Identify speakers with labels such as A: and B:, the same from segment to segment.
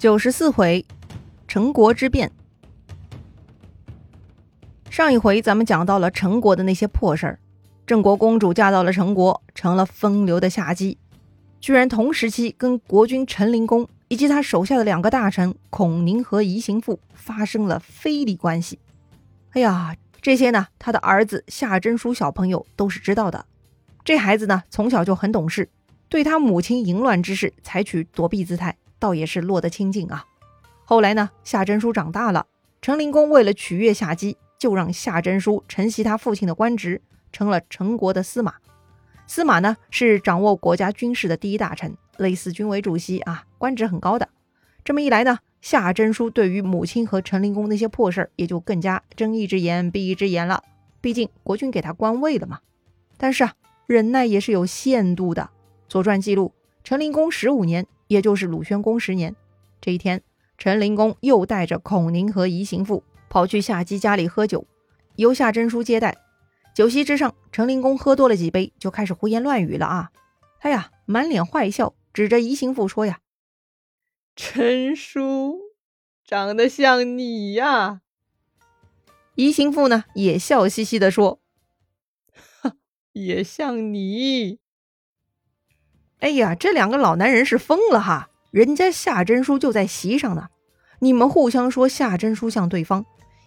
A: 九十四回，陈国之变。上一回咱们讲到了陈国的那些破事儿，郑国公主嫁到了陈国，成了风流的下姬，居然同时期跟国君陈灵公以及他手下的两个大臣孔宁和宜行父发生了非礼关系。哎呀，这些呢，他的儿子夏真书小朋友都是知道的。这孩子呢，从小就很懂事，对他母亲淫乱之事采取躲避姿态。倒也是落得清净啊。后来呢，夏真书长大了，陈灵公为了取悦夏姬，就让夏真书承袭他父亲的官职，成了陈国的司马。司马呢，是掌握国家军事的第一大臣，类似军委主席啊，官职很高的。这么一来呢，夏真书对于母亲和陈灵公那些破事儿，也就更加睁一只眼闭一只眼了。毕竟国君给他官位了嘛。但是啊，忍耐也是有限度的。《左传》记录，陈灵公十五年。也就是鲁宣公十年这一天，陈灵公又带着孔宁和宜行父跑去夏姬家里喝酒，由夏真书接待。酒席之上，陈灵公喝多了几杯，就开始胡言乱语了啊！他呀，满脸坏笑，指着宜行父说呀：“
B: 陈叔长得像你呀。”
A: 宜行父呢，也笑嘻嘻地说：“
B: 也像你。”
A: 哎呀，这两个老男人是疯了哈！人家夏真书就在席上呢，你们互相说夏真书像对方，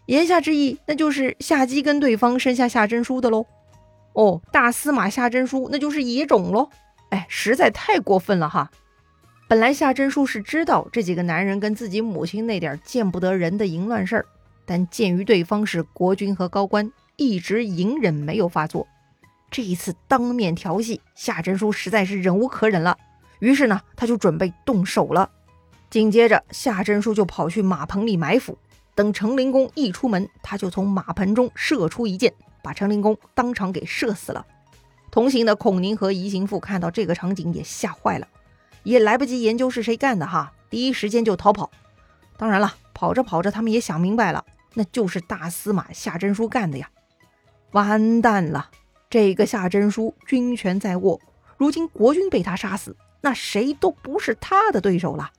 A: 言下之意那就是夏姬跟对方生下夏真书的喽。哦，大司马夏真书那就是野种喽。哎，实在太过分了哈！本来夏真书是知道这几个男人跟自己母亲那点见不得人的淫乱事儿，但鉴于对方是国君和高官，一直隐忍没有发作。这一次当面调戏夏真书实在是忍无可忍了，于是呢，他就准备动手了。紧接着，夏真书就跑去马棚里埋伏，等程灵公一出门，他就从马棚中射出一箭，把程灵公当场给射死了。同行的孔宁和宜行父看到这个场景也吓坏了，也来不及研究是谁干的哈，第一时间就逃跑。当然了，跑着跑着，他们也想明白了，那就是大司马夏真书干的呀！完蛋了！这个夏真书军权在握，如今国君被他杀死，那谁都不是他的对手了。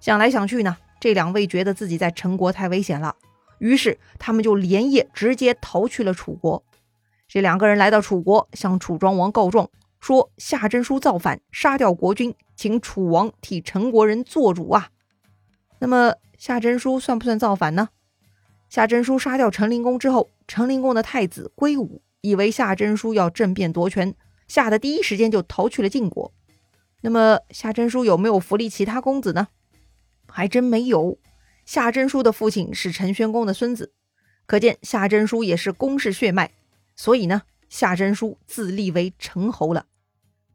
A: 想来想去呢，这两位觉得自己在陈国太危险了，于是他们就连夜直接逃去了楚国。这两个人来到楚国，向楚庄王告状，说夏真书造反，杀掉国君，请楚王替陈国人做主啊。那么夏真书算不算造反呢？夏真书杀掉陈灵公之后，陈灵公的太子归武。以为夏真书要政变夺权，吓得第一时间就逃去了晋国。那么夏真书有没有扶立其他公子呢？还真没有。夏真书的父亲是陈宣公的孙子，可见夏真书也是公氏血脉。所以呢，夏真书自立为陈侯了。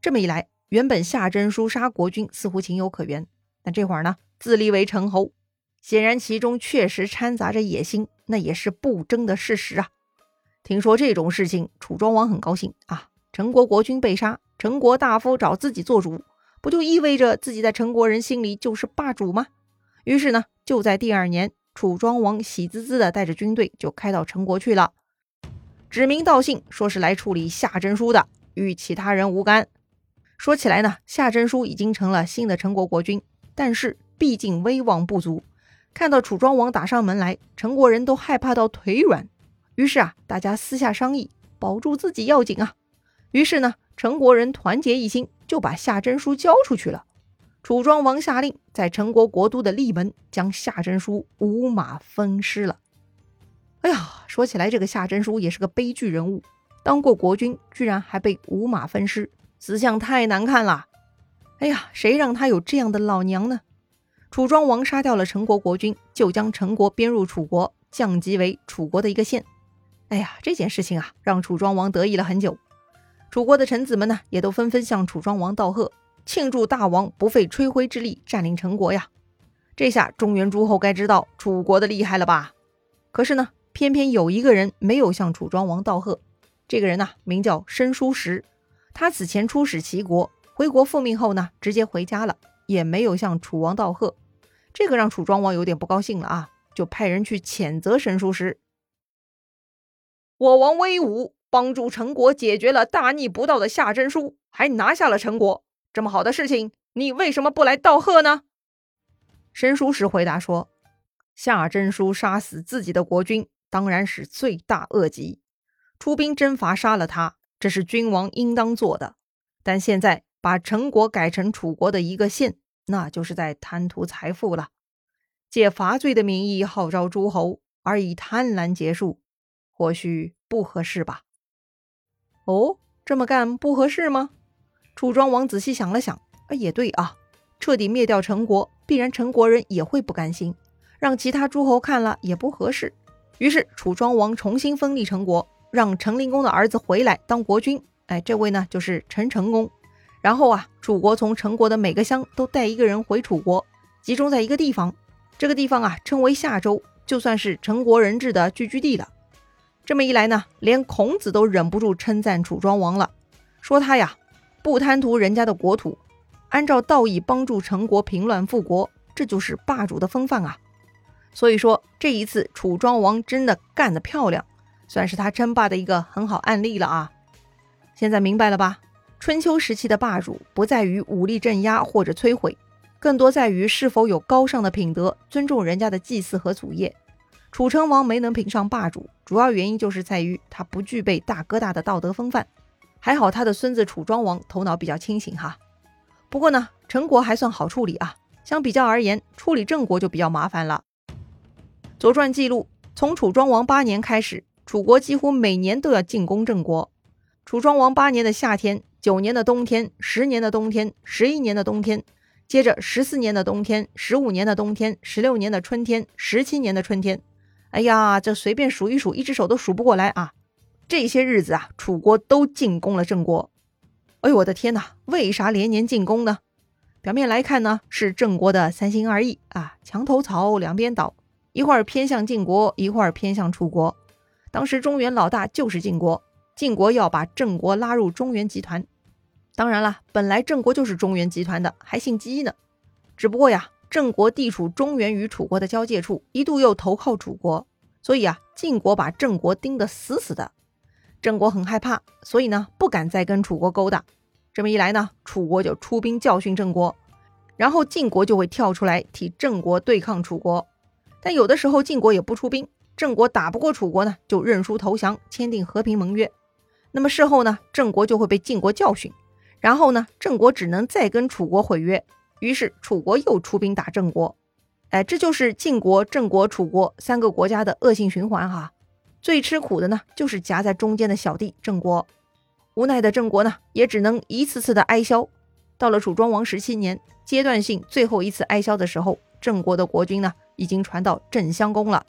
A: 这么一来，原本夏真书杀国君似乎情有可原，但这会儿呢，自立为陈侯，显然其中确实掺杂着野心，那也是不争的事实啊。听说这种事情，楚庄王很高兴啊！陈国国君被杀，陈国大夫找自己做主，不就意味着自己在陈国人心里就是霸主吗？于是呢，就在第二年，楚庄王喜滋滋的带着军队就开到陈国去了，指名道姓说是来处理夏真书的，与其他人无干。说起来呢，夏真书已经成了新的陈国国君，但是毕竟威望不足，看到楚庄王打上门来，陈国人都害怕到腿软。于是啊，大家私下商议，保住自己要紧啊。于是呢，陈国人团结一心，就把夏真书交出去了。楚庄王下令，在陈国国都的立门将夏真书五马分尸了。哎呀，说起来，这个夏真书也是个悲剧人物，当过国君，居然还被五马分尸，死相太难看了。哎呀，谁让他有这样的老娘呢？楚庄王杀掉了陈国国君，就将陈国编入楚国，降级为楚国的一个县。哎呀，这件事情啊，让楚庄王得意了很久。楚国的臣子们呢，也都纷纷向楚庄王道贺，庆祝大王不费吹灰之力占领陈国呀。这下中原诸侯该知道楚国的厉害了吧？可是呢，偏偏有一个人没有向楚庄王道贺。这个人呢，名叫申叔时。他此前出使齐国，回国复命后呢，直接回家了，也没有向楚王道贺。这个让楚庄王有点不高兴了啊，就派人去谴责申叔时。我王威武，帮助陈国解决了大逆不道的夏真书，还拿下了陈国。这么好的事情，你为什么不来道贺呢？申叔时回答说：“夏真书杀死自己的国君，当然是罪大恶极。出兵征伐，杀了他，这是君王应当做的。但现在把陈国改成楚国的一个县，那就是在贪图财富了。借伐罪的名义号召诸侯，而以贪婪结束，或许不合适吧？哦，这么干不合适吗？”楚庄王仔细想了想，啊，也对啊，彻底灭掉陈国，必然陈国人也会不甘心，让其他诸侯看了也不合适。于是楚庄王重新分立陈国，让陈灵公的儿子回来当国君。哎，这位呢就是陈成公。然后啊，楚国从陈国的每个乡都带一个人回楚国，集中在一个地方。这个地方啊称为夏州，就算是陈国人质的聚居地了。这么一来呢，连孔子都忍不住称赞楚庄王了，说他呀。不贪图人家的国土，按照道义帮助陈国平乱复国，这就是霸主的风范啊！所以说这一次楚庄王真的干得漂亮，算是他称霸的一个很好案例了啊！现在明白了吧？春秋时期的霸主不在于武力镇压或者摧毁，更多在于是否有高尚的品德，尊重人家的祭祀和祖业。楚成王没能评上霸主，主要原因就是在于他不具备大哥大的道德风范。还好他的孙子楚庄王头脑比较清醒哈，不过呢，陈国还算好处理啊。相比较而言，处理郑国就比较麻烦了。《左传》记录，从楚庄王八年开始，楚国几乎每年都要进攻郑国。楚庄王八年的夏天、九年的冬天、十年的冬天、十一年的冬天，接着十四年的冬天、十五年的冬天、十六年的春天、十七年的春天，哎呀，这随便数一数，一只手都数不过来啊。这些日子啊，楚国都进攻了郑国。哎呦，我的天哪！为啥连年进攻呢？表面来看呢，是郑国的三心二意啊，墙头草两边倒，一会儿偏向晋国，一会儿偏向楚国。当时中原老大就是晋国，晋国要把郑国拉入中原集团。当然了，本来郑国就是中原集团的，还姓姬呢。只不过呀，郑国地处中原与楚国的交界处，一度又投靠楚国，所以啊，晋国把郑国盯得死死的。郑国很害怕，所以呢不敢再跟楚国勾搭。这么一来呢，楚国就出兵教训郑国，然后晋国就会跳出来替郑国对抗楚国。但有的时候晋国也不出兵，郑国打不过楚国呢，就认输投降，签订和平盟约。那么事后呢，郑国就会被晋国教训，然后呢，郑国只能再跟楚国毁约。于是楚国又出兵打郑国。哎，这就是晋国、郑国、楚国三个国家的恶性循环哈。最吃苦的呢，就是夹在中间的小弟郑国。无奈的郑国呢，也只能一次次的哀销。到了楚庄王十七年，阶段性最后一次哀销的时候，郑国的国君呢，已经传到郑襄公了。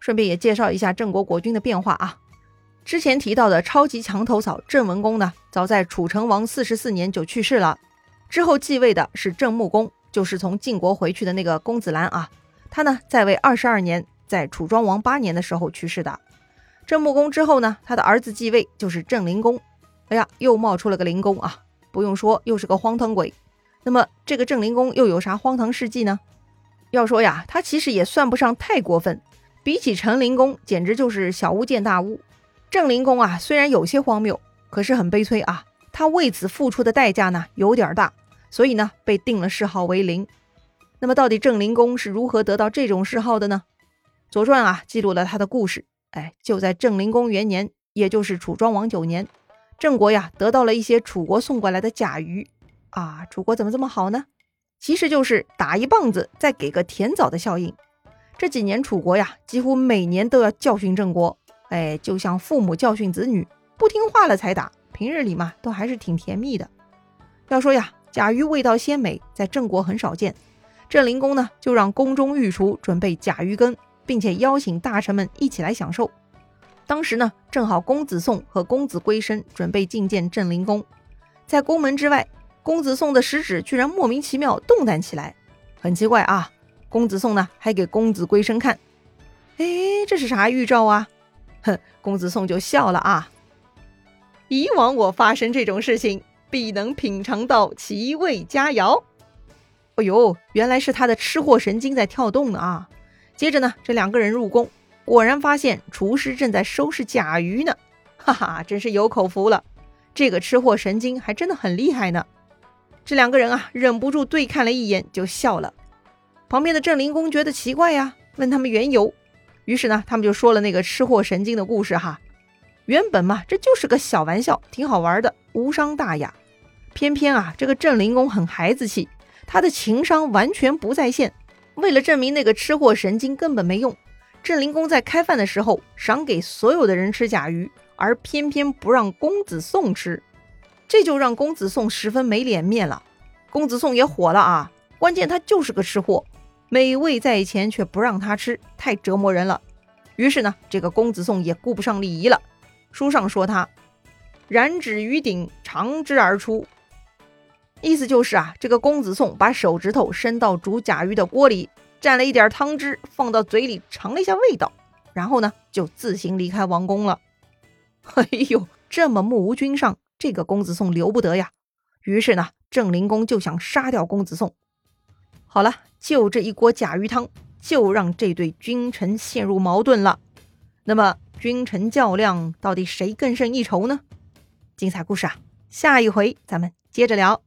A: 顺便也介绍一下郑国国君的变化啊。之前提到的超级墙头草郑文公呢，早在楚成王四十四年就去世了。之后继位的是郑穆公，就是从晋国回去的那个公子兰啊。他呢，在位二十二年，在楚庄王八年的时候去世的。郑穆公之后呢，他的儿子继位就是郑灵公。哎呀，又冒出了个灵公啊！不用说，又是个荒唐鬼。那么这个郑灵公又有啥荒唐事迹呢？要说呀，他其实也算不上太过分，比起陈灵公，简直就是小巫见大巫。郑灵公啊，虽然有些荒谬，可是很悲催啊。他为此付出的代价呢，有点大，所以呢，被定了谥号为灵。那么到底郑灵公是如何得到这种谥号的呢？《左传》啊，记录了他的故事。哎，就在郑灵公元年，也就是楚庄王九年，郑国呀得到了一些楚国送过来的甲鱼啊。楚国怎么这么好呢？其实就是打一棒子再给个甜枣的效应。这几年楚国呀，几乎每年都要教训郑国，哎，就像父母教训子女，不听话了才打，平日里嘛都还是挺甜蜜的。要说呀，甲鱼味道鲜美，在郑国很少见。郑灵公呢，就让宫中御厨准备甲鱼羹。并且邀请大臣们一起来享受。当时呢，正好公子宋和公子归生准备觐见郑灵公，在宫门之外，公子宋的食指居然莫名其妙动弹起来，很奇怪啊！公子宋呢，还给公子归生看，哎，这是啥预兆啊？哼，公子宋就笑了啊。以往我发生这种事情，必能品尝到其味佳肴。哎呦，原来是他的吃货神经在跳动呢啊！接着呢，这两个人入宫，果然发现厨师正在收拾甲鱼呢，哈哈，真是有口福了。这个吃货神经还真的很厉害呢。这两个人啊，忍不住对看了一眼，就笑了。旁边的郑灵公觉得奇怪呀，问他们缘由。于是呢，他们就说了那个吃货神经的故事哈。原本嘛，这就是个小玩笑，挺好玩的，无伤大雅。偏偏啊，这个郑灵公很孩子气，他的情商完全不在线。为了证明那个吃货神经根本没用，郑灵公在开饭的时候赏给所有的人吃甲鱼，而偏偏不让公子宋吃，这就让公子宋十分没脸面了。公子宋也火了啊！关键他就是个吃货，美味在前却不让他吃，太折磨人了。于是呢，这个公子宋也顾不上礼仪了。书上说他燃指于鼎，长之而出。意思就是啊，这个公子宋把手指头伸到煮甲鱼的锅里，蘸了一点汤汁，放到嘴里尝了一下味道，然后呢，就自行离开王宫了。哎呦，这么目无君上，这个公子宋留不得呀。于是呢，郑灵公就想杀掉公子宋。好了，就这一锅甲鱼汤，就让这对君臣陷入矛盾了。那么，君臣较量，到底谁更胜一筹呢？精彩故事啊，下一回咱们接着聊。